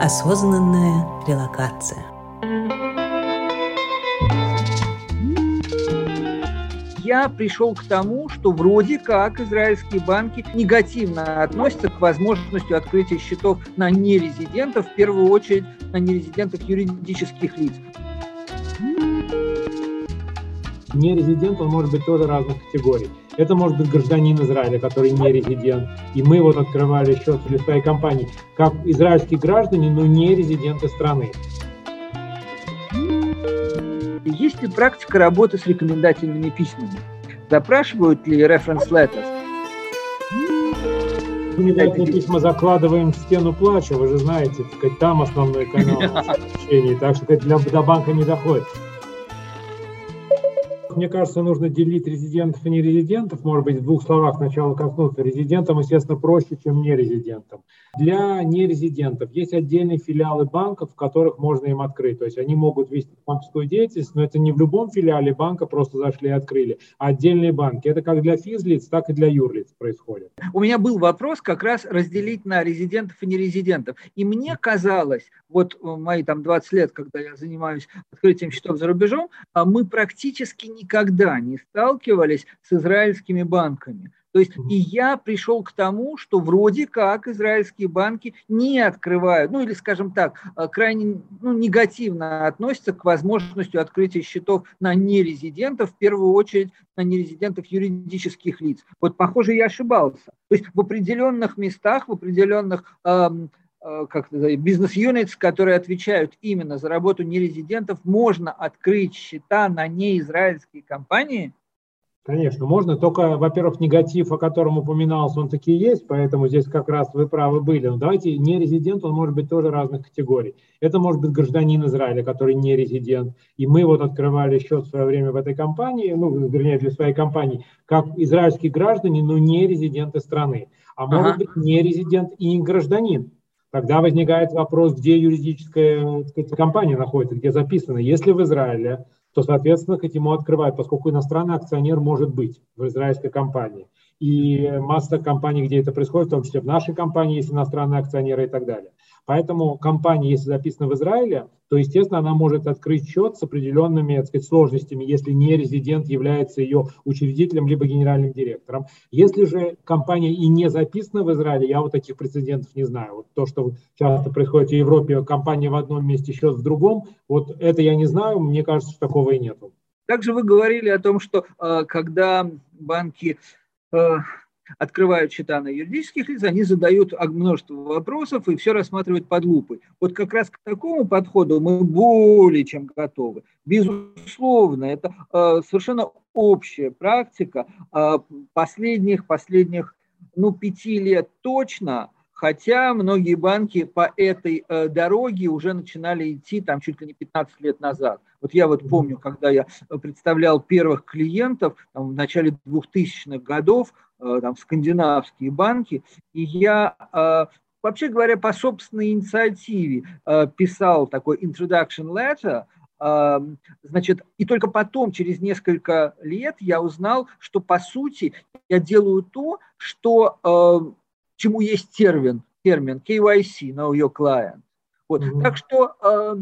Осознанная релокация. Пришел к тому, что вроде как израильские банки негативно относятся к возможности открытия счетов на нерезидентов, в первую очередь на нерезидентов юридических лиц. Нерезидент, он может быть тоже разных категорий. Это может быть гражданин Израиля, который не резидент. И мы вот открывали счет для своей компании как израильские граждане, но не резиденты страны. Есть ли практика работы с рекомендательными письмами? Запрашивают ли reference letters? Рекомендательные письма закладываем в стену плача, вы же знаете, там основной канал сообщений, так что для, до банка не доходит мне кажется, нужно делить резидентов и нерезидентов. Может быть, в двух словах сначала коснуться. Резидентам, естественно, проще, чем нерезидентам. Для нерезидентов есть отдельные филиалы банков, в которых можно им открыть. То есть они могут вести банковскую деятельность, но это не в любом филиале банка просто зашли и открыли, а отдельные банки. Это как для физлиц, так и для юрлиц происходит. У меня был вопрос как раз разделить на резидентов и нерезидентов. И мне казалось, вот мои там 20 лет, когда я занимаюсь открытием счетов за рубежом, а мы практически никогда не сталкивались с израильскими банками. То есть и я пришел к тому, что вроде как израильские банки не открывают, ну или, скажем так, э, крайне ну, негативно относятся к возможности открытия счетов на нерезидентов, в первую очередь на нерезидентов юридических лиц. Вот, похоже, я ошибался. То есть в определенных местах, в определенных эм, как бизнес-юнитс, которые отвечают именно за работу нерезидентов, можно открыть счета на неизраильские компании – Конечно, можно, только, во-первых, негатив, о котором упоминалось, он таки есть, поэтому здесь как раз вы правы были. Но давайте, не резидент, он может быть тоже разных категорий. Это может быть гражданин Израиля, который не резидент. И мы вот открывали счет в свое время в этой компании, ну, вернее, для своей компании, как израильские граждане, но не резиденты страны. А может ага. быть не резидент и не гражданин. Тогда возникает вопрос, где юридическая сказать, компания находится, где записана. Если в Израиле, то, соответственно, хоть ему открывать, поскольку иностранный акционер может быть в израильской компании. И масса компаний, где это происходит, в том числе в нашей компании есть иностранные акционеры и так далее. Поэтому компания, если записана в Израиле, то, естественно, она может открыть счет с определенными так сказать, сложностями, если не резидент является ее учредителем либо генеральным директором. Если же компания и не записана в Израиле, я вот таких прецедентов не знаю. Вот то, что часто происходит в Европе, компания в одном месте, счет в другом, вот это я не знаю, мне кажется, что такого и нету. Также вы говорили о том, что э, когда банки э, открывают счета на юридических лиц, они задают множество вопросов и все рассматривают под лупой. Вот как раз к такому подходу мы более чем готовы. Безусловно, это э, совершенно общая практика э, последних, последних ну, пяти лет точно, хотя многие банки по этой э, дороге уже начинали идти там чуть ли не 15 лет назад. Вот я вот помню, когда я представлял первых клиентов там, в начале 2000-х годов, Э, там, скандинавские банки, и я э, вообще говоря, по собственной инициативе э, писал такой introduction letter, значит, и только потом, через несколько лет, я узнал, что по сути я делаю то, что чему есть термин, термин KYC, Know Your Client. Вот. Mm-hmm. Так что э,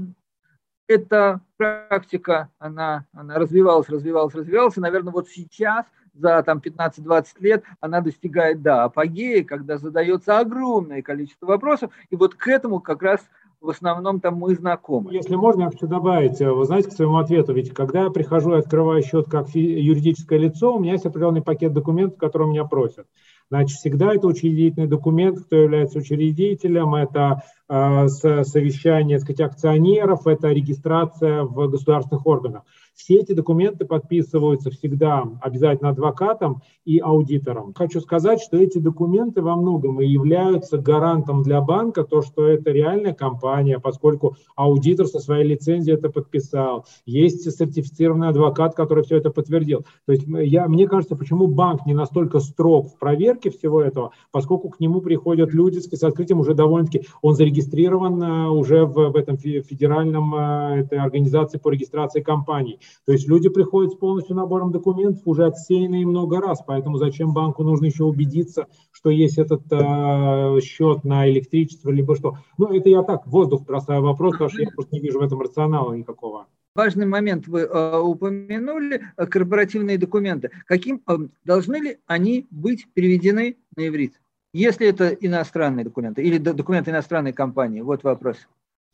эта практика, она, она развивалась, развивалась, развивалась, и, наверное, вот сейчас за там, 15-20 лет она достигает да, апогея, когда задается огромное количество вопросов, и вот к этому как раз в основном там мы знакомы. Если можно, я хочу добавить, вы знаете, к своему ответу, ведь когда я прихожу и открываю счет как юридическое лицо, у меня есть определенный пакет документов, которые меня просят. Значит, всегда это учредительный документ, кто является учредителем, это совещание, так сказать, акционеров, это регистрация в государственных органах. Все эти документы подписываются всегда обязательно адвокатом и аудитором. Хочу сказать, что эти документы во многом и являются гарантом для банка, то, что это реальная компания, поскольку аудитор со своей лицензией это подписал. Есть сертифицированный адвокат, который все это подтвердил. То есть я, мне кажется, почему банк не настолько строг в проверке всего этого, поскольку к нему приходят люди с открытием уже довольно-таки, он зарегистрирован э, уже в, в этом федеральном э, этой организации по регистрации компаний. То есть люди приходят с полностью набором документов, уже отсеянные много раз, поэтому зачем банку нужно еще убедиться, что есть этот э, счет на электричество, либо что. Ну, это я так, воздух бросаю вопрос, потому что я просто не вижу в этом рационала никакого. Важный момент вы э, упомянули, э, корпоративные документы. Каким э, должны ли они быть переведены на иврит? Если это иностранные документы или документы иностранной компании? Вот вопрос.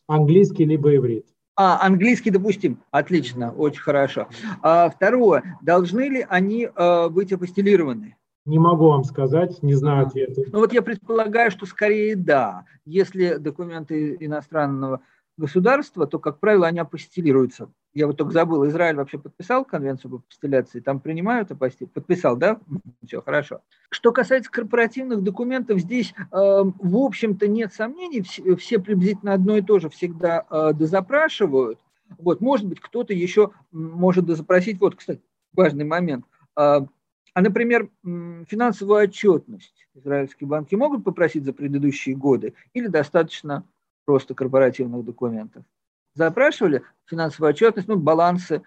Английский либо иврит. А, английский допустим. Отлично, очень хорошо. А, второе. Должны ли они а, быть апостелированы? Не могу вам сказать, не знаю ответа. Ну вот я предполагаю, что скорее да. Если документы иностранного государства, то, как правило, они апостилируются. Я вот только забыл, Израиль вообще подписал конвенцию об апостиляции, там принимают апостиль? Подписал, да? Все, хорошо. Что касается корпоративных документов, здесь, э, в общем-то, нет сомнений, все, все приблизительно одно и то же всегда э, дозапрашивают. Вот, может быть, кто-то еще может дозапросить, вот, кстати, важный момент, э, а, например, финансовую отчетность израильские банки могут попросить за предыдущие годы или достаточно просто корпоративных документов. Запрашивали финансовую отчетность, ну, балансы.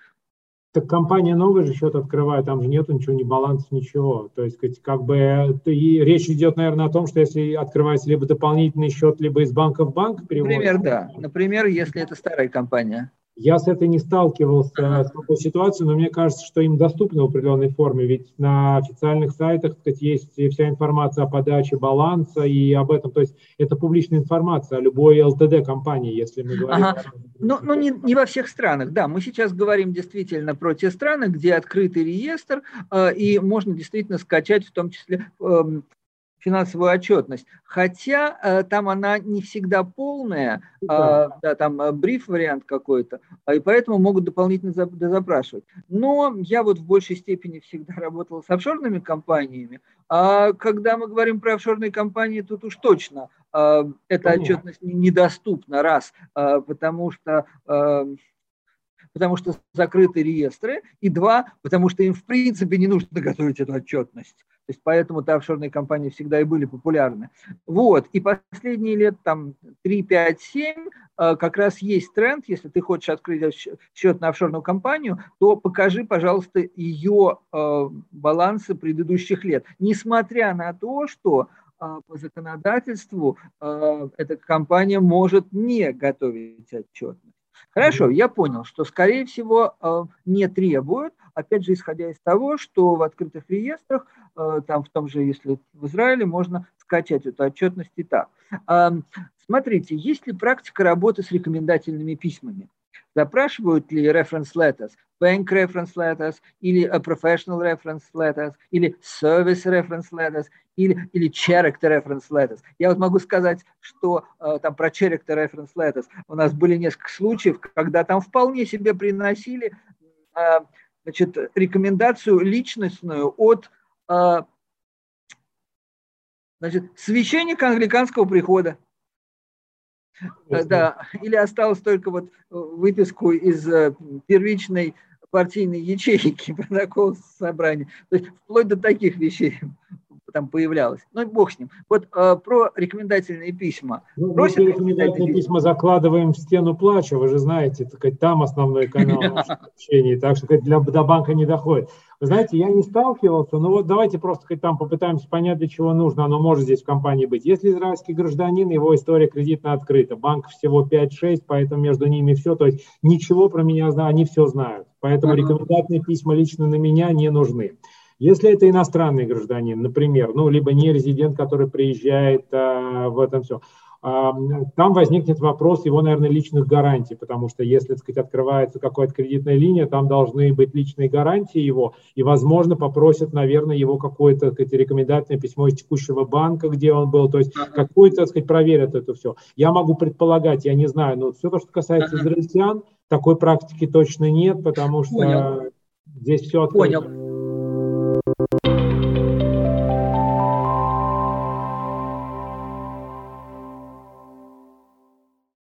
Так компания новый же счет открывает, там же нету ничего, ни баланса, ничего. То есть, как бы, и речь идет, наверное, о том, что если открывается либо дополнительный счет, либо из банка в банк перевод. Например, да. Например, если это старая компания. Я с этой не сталкивался, с такой ситуацией, но мне кажется, что им доступно в определенной форме, ведь на официальных сайтах сказать, есть вся информация о подаче баланса и об этом, то есть это публичная информация о любой ЛТД-компании, если мы говорим. Ага. Ну, ну не, не во всех странах, да, мы сейчас говорим действительно про те страны, где открытый реестр, э, и можно действительно скачать в том числе э, финансовую отчетность. Хотя э, там она не всегда полная, э, да, там э, бриф-вариант какой-то, э, и поэтому могут дополнительно запрашивать. Но я вот в большей степени всегда работал с офшорными компаниями, а когда мы говорим про офшорные компании, тут уж точно э, эта отчетность недоступна, раз, потому что... Потому что закрыты реестры, и два, потому что им в принципе не нужно готовить эту отчетность. То есть поэтому то офшорные компании всегда и были популярны. Вот. И последние лет там 3, 5, 7 как раз есть тренд, если ты хочешь открыть счет на офшорную компанию, то покажи, пожалуйста, ее э, балансы предыдущих лет. Несмотря на то, что э, по законодательству э, эта компания может не готовить отчетность. Хорошо, я понял, что, скорее всего, не требуют, опять же, исходя из того, что в открытых реестрах, э, там в том же, если в Израиле, можно скачать эту отчетность и так. Смотрите, есть ли практика работы с рекомендательными письмами? Запрашивают ли reference letters, bank reference letters, или professional reference letters, или service reference letters, или, или character reference letters. Я вот могу сказать, что э, там про character reference letters у нас были несколько случаев, когда там вполне себе приносили э, значит, рекомендацию личностную от а, значит, священника англиканского прихода. Да, или осталось только вот выписку из э, первичной партийной ячейки протокол собрания. То есть вплоть до таких вещей там появлялось. Ну, бог с ним. Вот э, про рекомендательные письма. Ну, Просим рекомендательные письма закладываем в стену плача, вы же знаете, так, там основной канал общения, так что для, до банка не доходит. Вы знаете, я не сталкивался, но вот давайте просто хоть там попытаемся понять, для чего нужно, оно может здесь в компании быть. Если израильский гражданин, его история кредитно открыта, банк всего 5-6, поэтому между ними все, то есть ничего про меня знают, они все знают, поэтому рекомендательные письма лично на меня не нужны. Если это иностранный гражданин, например, ну, либо не резидент, который приезжает а, в этом все, там возникнет вопрос его, наверное, личных гарантий, потому что если, так сказать, открывается какая-то кредитная линия, там должны быть личные гарантии его, и, возможно, попросят, наверное, его какое-то, так сказать, рекомендательное письмо из текущего банка, где он был, то есть какую-то, так сказать, проверят это все. Я могу предполагать, я не знаю, но все то, что касается израильтян, такой практики точно нет, потому что Понял. здесь все открыто. Понял. thank you